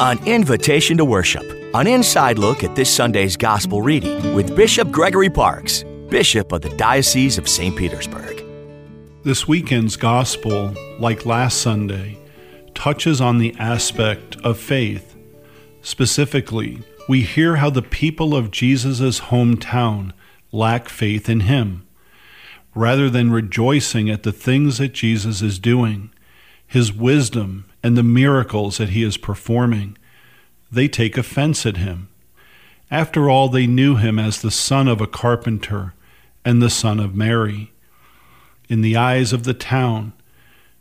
An invitation to worship. An inside look at this Sunday's gospel reading with Bishop Gregory Parks, Bishop of the Diocese of St. Petersburg. This weekend's gospel, like last Sunday, touches on the aspect of faith. Specifically, we hear how the people of Jesus' hometown lack faith in him. Rather than rejoicing at the things that Jesus is doing, his wisdom, and the miracles that he is performing, they take offense at him. After all, they knew him as the son of a carpenter and the son of Mary. In the eyes of the town,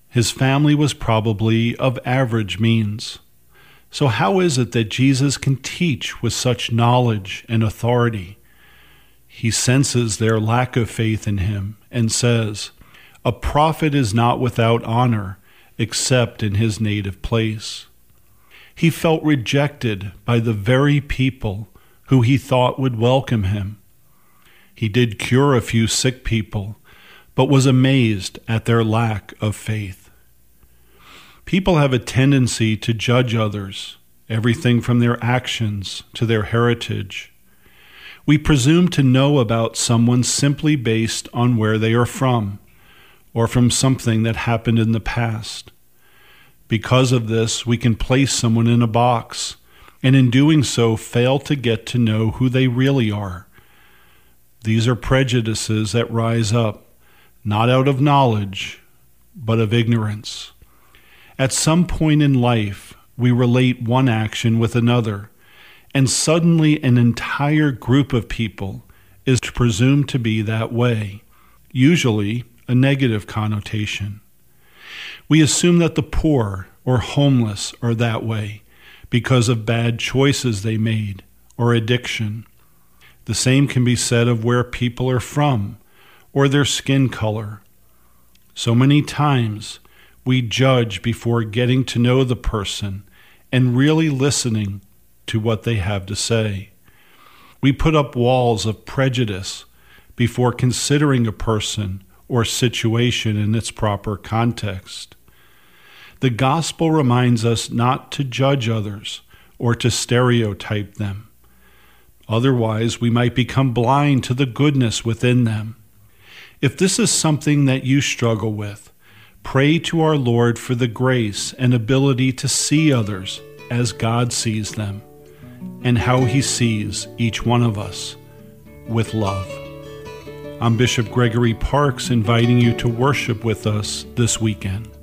his family was probably of average means. So, how is it that Jesus can teach with such knowledge and authority? He senses their lack of faith in him and says, A prophet is not without honor except in his native place. He felt rejected by the very people who he thought would welcome him. He did cure a few sick people, but was amazed at their lack of faith. People have a tendency to judge others, everything from their actions to their heritage. We presume to know about someone simply based on where they are from, or from something that happened in the past. Because of this, we can place someone in a box, and in doing so, fail to get to know who they really are. These are prejudices that rise up, not out of knowledge, but of ignorance. At some point in life, we relate one action with another, and suddenly an entire group of people is presumed to be that way, usually a negative connotation. We assume that the poor or homeless are that way because of bad choices they made or addiction. The same can be said of where people are from or their skin color. So many times we judge before getting to know the person and really listening to what they have to say. We put up walls of prejudice before considering a person or situation in its proper context. The gospel reminds us not to judge others or to stereotype them. Otherwise, we might become blind to the goodness within them. If this is something that you struggle with, pray to our Lord for the grace and ability to see others as God sees them and how He sees each one of us with love. I'm Bishop Gregory Parks inviting you to worship with us this weekend.